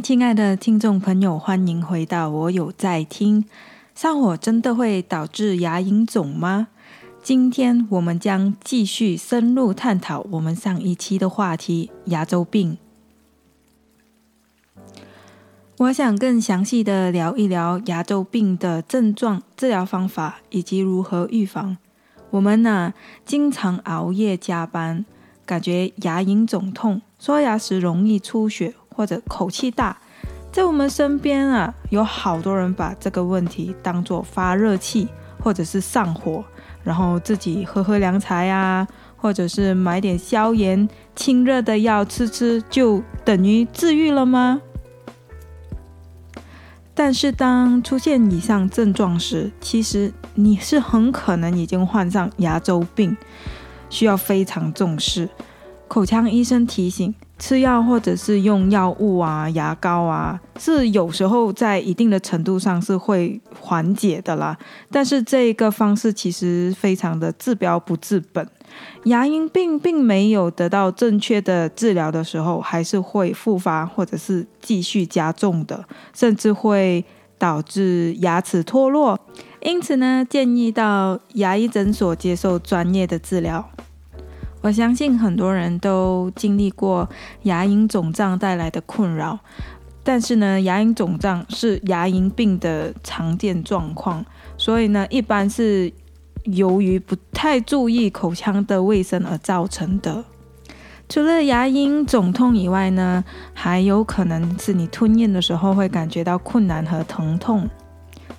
亲爱的听众朋友，欢迎回到我有在听。上火真的会导致牙龈肿吗？今天我们将继续深入探讨我们上一期的话题——牙周病。我想更详细的聊一聊牙周病的症状、治疗方法以及如何预防。我们呢，经常熬夜加班，感觉牙龈肿痛，刷牙时容易出血。或者口气大，在我们身边啊，有好多人把这个问题当做发热气，或者是上火，然后自己喝喝凉茶呀，或者是买点消炎、清热的药吃吃，就等于治愈了吗？但是当出现以上症状时，其实你是很可能已经患上牙周病，需要非常重视。口腔医生提醒。吃药或者是用药物啊、牙膏啊，是有时候在一定的程度上是会缓解的啦。但是这个方式其实非常的治标不治本，牙龈病并没有得到正确的治疗的时候，还是会复发或者是继续加重的，甚至会导致牙齿脱落。因此呢，建议到牙医诊所接受专业的治疗。我相信很多人都经历过牙龈肿胀带来的困扰，但是呢，牙龈肿胀是牙龈病的常见状况，所以呢，一般是由于不太注意口腔的卫生而造成的。除了牙龈肿痛以外呢，还有可能是你吞咽的时候会感觉到困难和疼痛。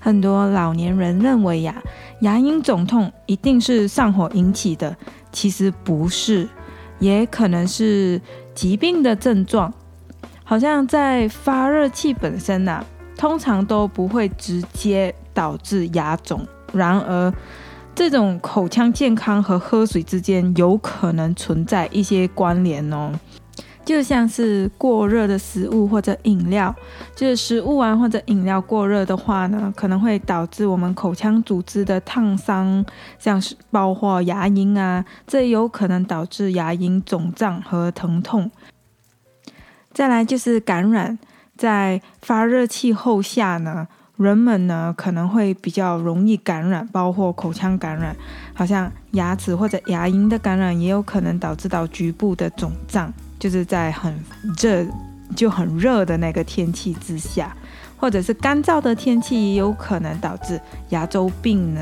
很多老年人认为呀，牙龈肿痛一定是上火引起的。其实不是，也可能是疾病的症状。好像在发热器本身呐，通常都不会直接导致牙肿。然而，这种口腔健康和喝水之间有可能存在一些关联哦。就像是过热的食物或者饮料，就是食物啊或者饮料过热的话呢，可能会导致我们口腔组织的烫伤，像是包括牙龈啊，这有可能导致牙龈肿胀和疼痛。再来就是感染，在发热气候下呢，人们呢可能会比较容易感染，包括口腔感染，好像牙齿或者牙龈的感染，也有可能导致到局部的肿胀。就是在很热就很热的那个天气之下，或者是干燥的天气，也有可能导致牙周病呢。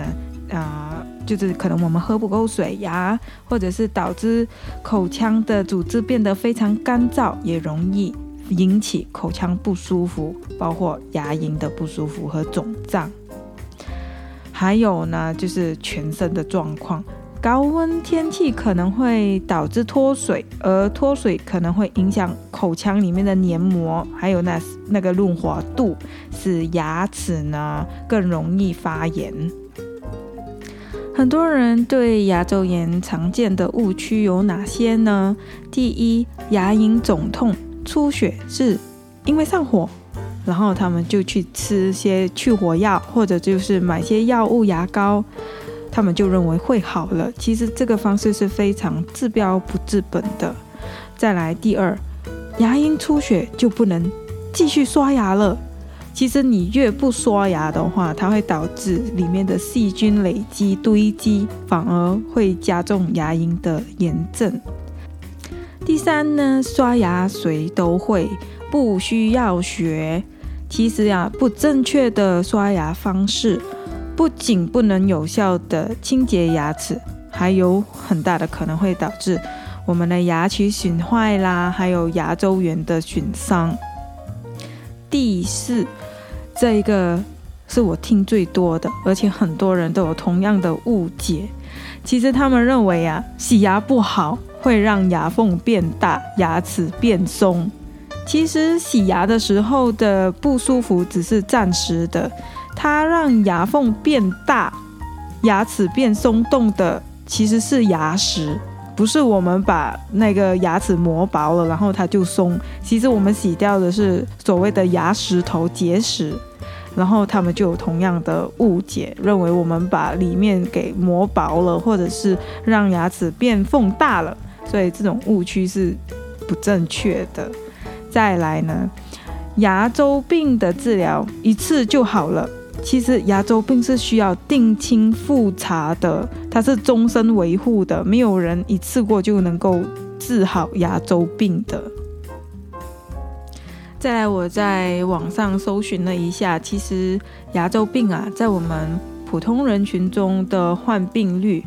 啊，就是可能我们喝不够水呀，或者是导致口腔的组织变得非常干燥，也容易引起口腔不舒服，包括牙龈的不舒服和肿胀。还有呢，就是全身的状况。高温天气可能会导致脱水，而脱水可能会影响口腔里面的黏膜，还有那那个润滑度，使牙齿呢更容易发炎。很多人对牙周炎常见的误区有哪些呢？第一，牙龈肿痛、出血是因为上火，然后他们就去吃些去火药，或者就是买些药物、牙膏。他们就认为会好了，其实这个方式是非常治标不治本的。再来第二，牙龈出血就不能继续刷牙了。其实你越不刷牙的话，它会导致里面的细菌累积堆积，反而会加重牙龈的炎症。第三呢，刷牙谁都会，不需要学。其实呀，不正确的刷牙方式。不仅不能有效的清洁牙齿，还有很大的可能会导致我们的牙齿损坏啦，还有牙周炎的损伤。第四，这一个是我听最多的，而且很多人都有同样的误解。其实他们认为啊，洗牙不好会让牙缝变大，牙齿变松。其实洗牙的时候的不舒服只是暂时的。它让牙缝变大，牙齿变松动的其实是牙石，不是我们把那个牙齿磨薄了，然后它就松。其实我们洗掉的是所谓的牙石头结石，然后他们就有同样的误解，认为我们把里面给磨薄了，或者是让牙齿变缝大了，所以这种误区是不正确的。再来呢？牙周病的治疗一次就好了。其实牙周病是需要定期复查的，它是终身维护的，没有人一次过就能够治好牙周病的。再来，我在网上搜寻了一下，其实牙周病啊，在我们普通人群中的患病率。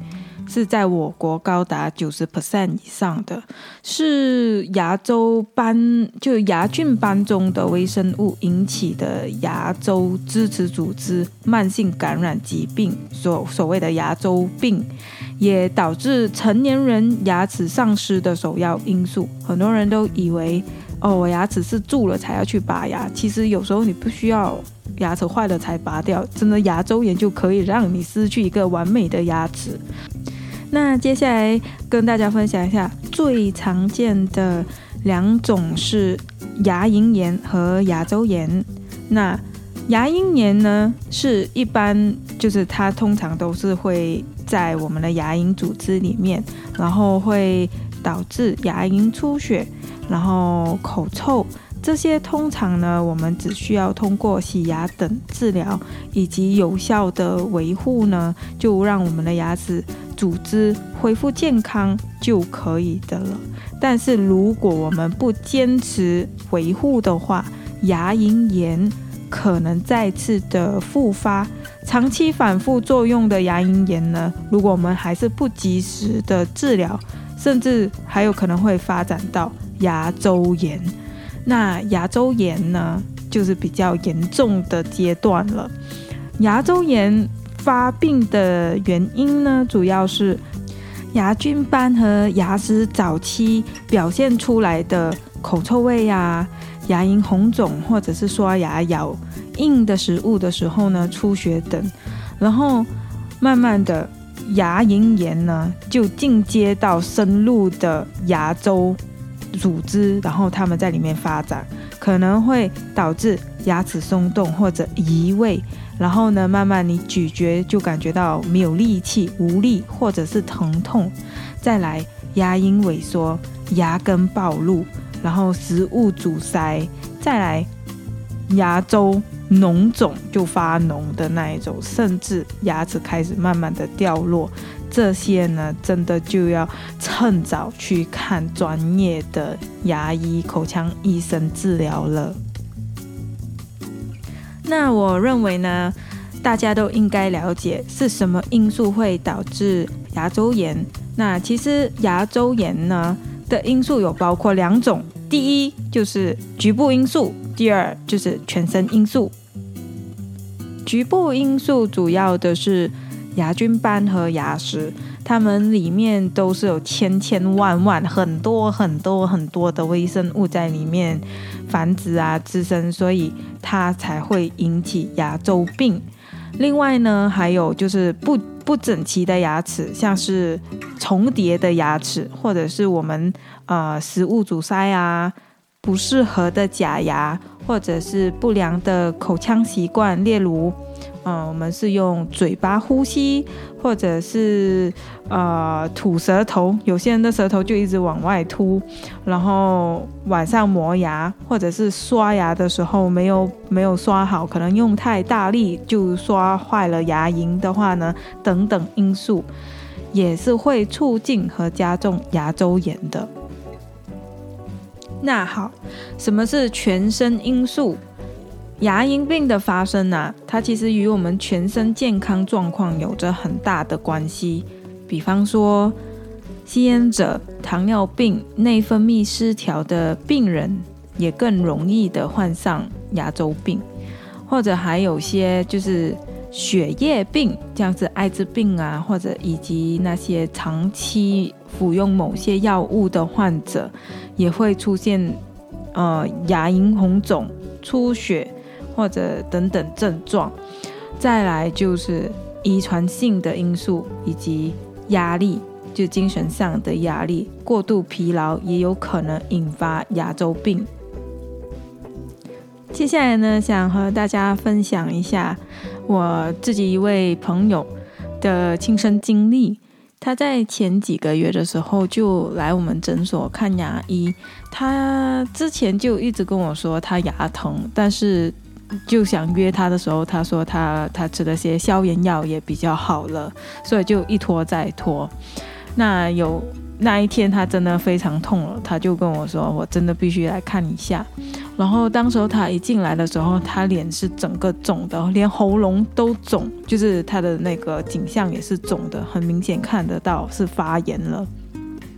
是在我国高达九十 percent 以上的，是牙周斑就牙菌斑中的微生物引起的牙周支持组织慢性感染疾病，所所谓的牙周病，也导致成年人牙齿丧失的首要因素。很多人都以为，哦，我牙齿是蛀了才要去拔牙，其实有时候你不需要牙齿坏了才拔掉，真的牙周炎就可以让你失去一个完美的牙齿。那接下来跟大家分享一下最常见的两种是牙龈炎和牙周炎。那牙龈炎呢，是一般就是它通常都是会在我们的牙龈组织里面，然后会导致牙龈出血，然后口臭。这些通常呢，我们只需要通过洗牙等治疗以及有效的维护呢，就让我们的牙齿。组织恢复健康就可以的了。但是如果我们不坚持维护的话，牙龈炎可能再次的复发。长期反复作用的牙龈炎呢，如果我们还是不及时的治疗，甚至还有可能会发展到牙周炎。那牙周炎呢，就是比较严重的阶段了。牙周炎。发病的原因呢，主要是牙菌斑和牙齿早期表现出来的口臭味呀、牙龈红肿，或者是刷牙咬硬的食物的时候呢出血等，然后慢慢的牙龈炎呢就进阶到深入的牙周组织，然后他们在里面发展，可能会导致牙齿松动或者移位。然后呢，慢慢你咀嚼就感觉到没有力气、无力或者是疼痛，再来牙龈萎缩、牙根暴露，然后食物阻塞，再来牙周脓肿就发脓的那一种，甚至牙齿开始慢慢的掉落，这些呢，真的就要趁早去看专业的牙医、口腔医生治疗了。那我认为呢，大家都应该了解是什么因素会导致牙周炎。那其实牙周炎呢的因素有包括两种，第一就是局部因素，第二就是全身因素。局部因素主要的是牙菌斑和牙石，它们里面都是有千千万万、很多很多很多的微生物在里面。繁殖啊，滋生，所以它才会引起牙周病。另外呢，还有就是不不整齐的牙齿，像是重叠的牙齿，或者是我们呃食物阻塞啊，不适合的假牙，或者是不良的口腔习惯，例如。嗯，我们是用嘴巴呼吸，或者是呃吐舌头。有些人的舌头就一直往外凸，然后晚上磨牙，或者是刷牙的时候没有没有刷好，可能用太大力就刷坏了牙龈的话呢，等等因素也是会促进和加重牙周炎的。那好，什么是全身因素？牙龈病的发生呢，它其实与我们全身健康状况有着很大的关系。比方说，吸烟者、糖尿病、内分泌失调的病人，也更容易的患上牙周病。或者还有些就是血液病，像是艾滋病啊，或者以及那些长期服用某些药物的患者，也会出现呃牙龈红肿、出血。或者等等症状，再来就是遗传性的因素以及压力，就精神上的压力，过度疲劳也有可能引发牙周病。接下来呢，想和大家分享一下我自己一位朋友的亲身经历。他在前几个月的时候就来我们诊所看牙医，他之前就一直跟我说他牙疼，但是就想约他的时候，他说他他吃了些消炎药也比较好了，所以就一拖再拖。那有。那一天他真的非常痛了，他就跟我说：“我真的必须来看一下。”然后当时候他一进来的时候，他脸是整个肿的，连喉咙都肿，就是他的那个颈项也是肿的，很明显看得到是发炎了。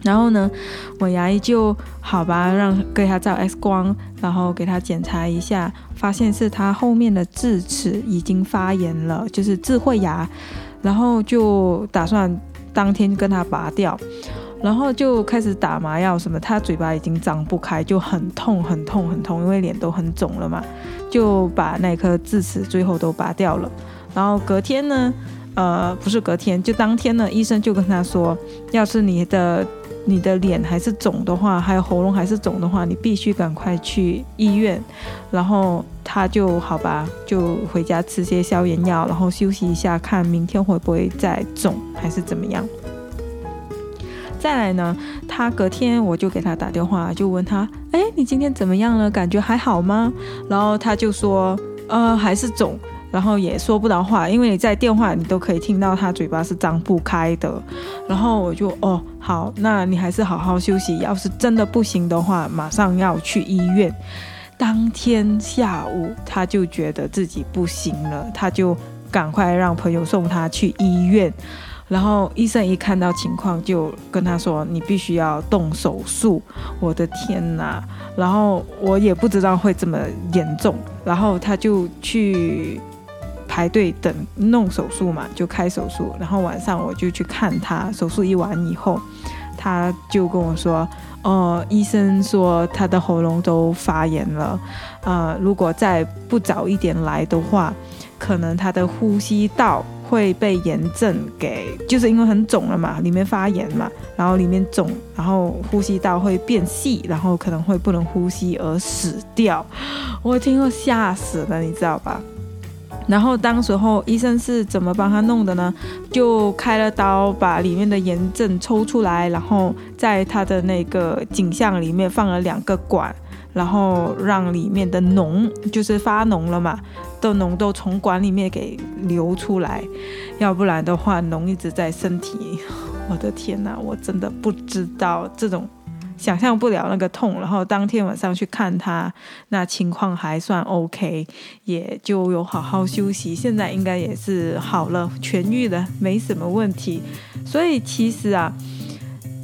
然后呢，我牙医就好吧，让给他照 X 光，然后给他检查一下，发现是他后面的智齿已经发炎了，就是智慧牙，然后就打算当天跟他拔掉。然后就开始打麻药什么，他嘴巴已经张不开，就很痛很痛很痛，因为脸都很肿了嘛，就把那颗智齿最后都拔掉了。然后隔天呢，呃，不是隔天，就当天呢，医生就跟他说，要是你的你的脸还是肿的话，还有喉咙还是肿的话，你必须赶快去医院。然后他就好吧，就回家吃些消炎药，然后休息一下，看明天会不会再肿还是怎么样。再来呢，他隔天我就给他打电话，就问他，哎，你今天怎么样了？感觉还好吗？然后他就说，呃，还是肿，然后也说不到话，因为你在电话你都可以听到他嘴巴是张不开的。然后我就，哦，好，那你还是好好休息，要是真的不行的话，马上要去医院。当天下午他就觉得自己不行了，他就赶快让朋友送他去医院。然后医生一看到情况，就跟他说：“你必须要动手术。”我的天哪！然后我也不知道会这么严重，然后他就去排队等弄手术嘛，就开手术。然后晚上我就去看他，手术一完以后，他就跟我说：“哦，医生说他的喉咙都发炎了，呃，如果再不早一点来的话，可能他的呼吸道。”会被炎症给，就是因为很肿了嘛，里面发炎嘛，然后里面肿，然后呼吸道会变细，然后可能会不能呼吸而死掉。我听了吓死了，你知道吧？然后当时候医生是怎么帮他弄的呢？就开了刀，把里面的炎症抽出来，然后在他的那个颈项里面放了两个管。然后让里面的脓就是发脓了嘛，的脓都从管里面给流出来，要不然的话脓一直在身体。我的天哪，我真的不知道这种想象不了那个痛。然后当天晚上去看他，那情况还算 OK，也就有好好休息。现在应该也是好了，痊愈了，没什么问题。所以其实啊，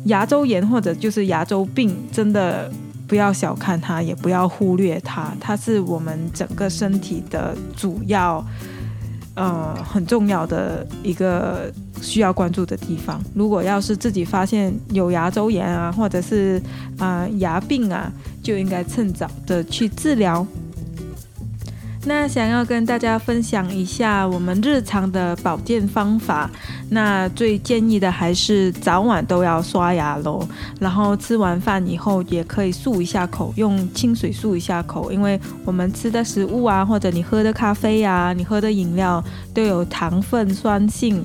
牙周炎或者就是牙周病，真的。不要小看它，也不要忽略它，它是我们整个身体的主要，呃，很重要的一个需要关注的地方。如果要是自己发现有牙周炎啊，或者是啊牙病啊，就应该趁早的去治疗。那想要跟大家分享一下我们日常的保健方法，那最建议的还是早晚都要刷牙喽。然后吃完饭以后也可以漱一下口，用清水漱一下口，因为我们吃的食物啊，或者你喝的咖啡呀，你喝的饮料都有糖分、酸性。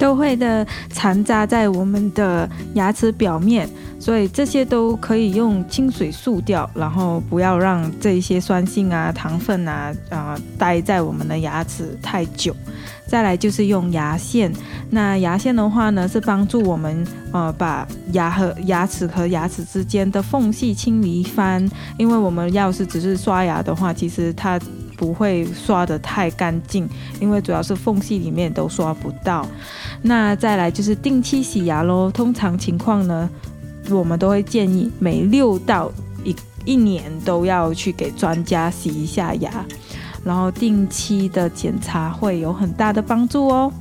都会的残渣在我们的牙齿表面，所以这些都可以用清水漱掉，然后不要让这些酸性啊、糖分啊啊待在我们的牙齿太久。再来就是用牙线，那牙线的话呢，是帮助我们呃把牙和牙齿和牙齿之间的缝隙清理翻，因为我们要是只是刷牙的话，其实它。不会刷得太干净，因为主要是缝隙里面都刷不到。那再来就是定期洗牙喽。通常情况呢，我们都会建议每六到一一年都要去给专家洗一下牙，然后定期的检查会有很大的帮助哦。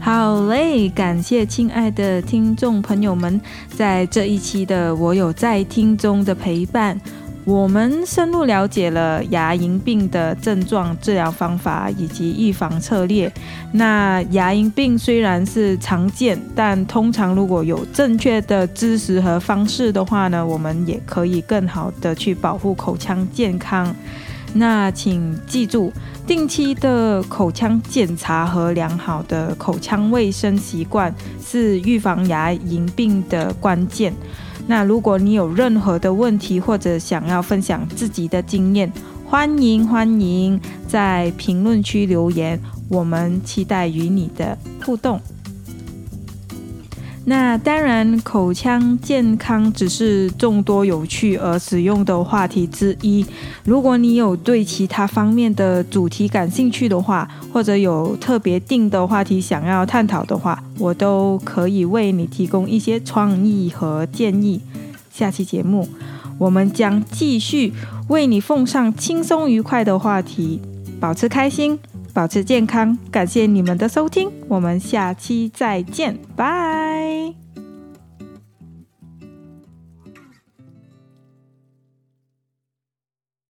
好嘞，感谢亲爱的听众朋友们在这一期的我有在听中的陪伴。我们深入了解了牙龈病的症状、治疗方法以及预防策略。那牙龈病虽然是常见，但通常如果有正确的知识和方式的话呢，我们也可以更好的去保护口腔健康。那请记住，定期的口腔检查和良好的口腔卫生习惯是预防牙龈病的关键。那如果你有任何的问题，或者想要分享自己的经验，欢迎欢迎在评论区留言，我们期待与你的互动。那当然，口腔健康只是众多有趣而实用的话题之一。如果你有对其他方面的主题感兴趣的话，或者有特别定的话题想要探讨的话，我都可以为你提供一些创意和建议。下期节目，我们将继续为你奉上轻松愉快的话题，保持开心，保持健康。感谢你们的收听，我们下期再见，拜。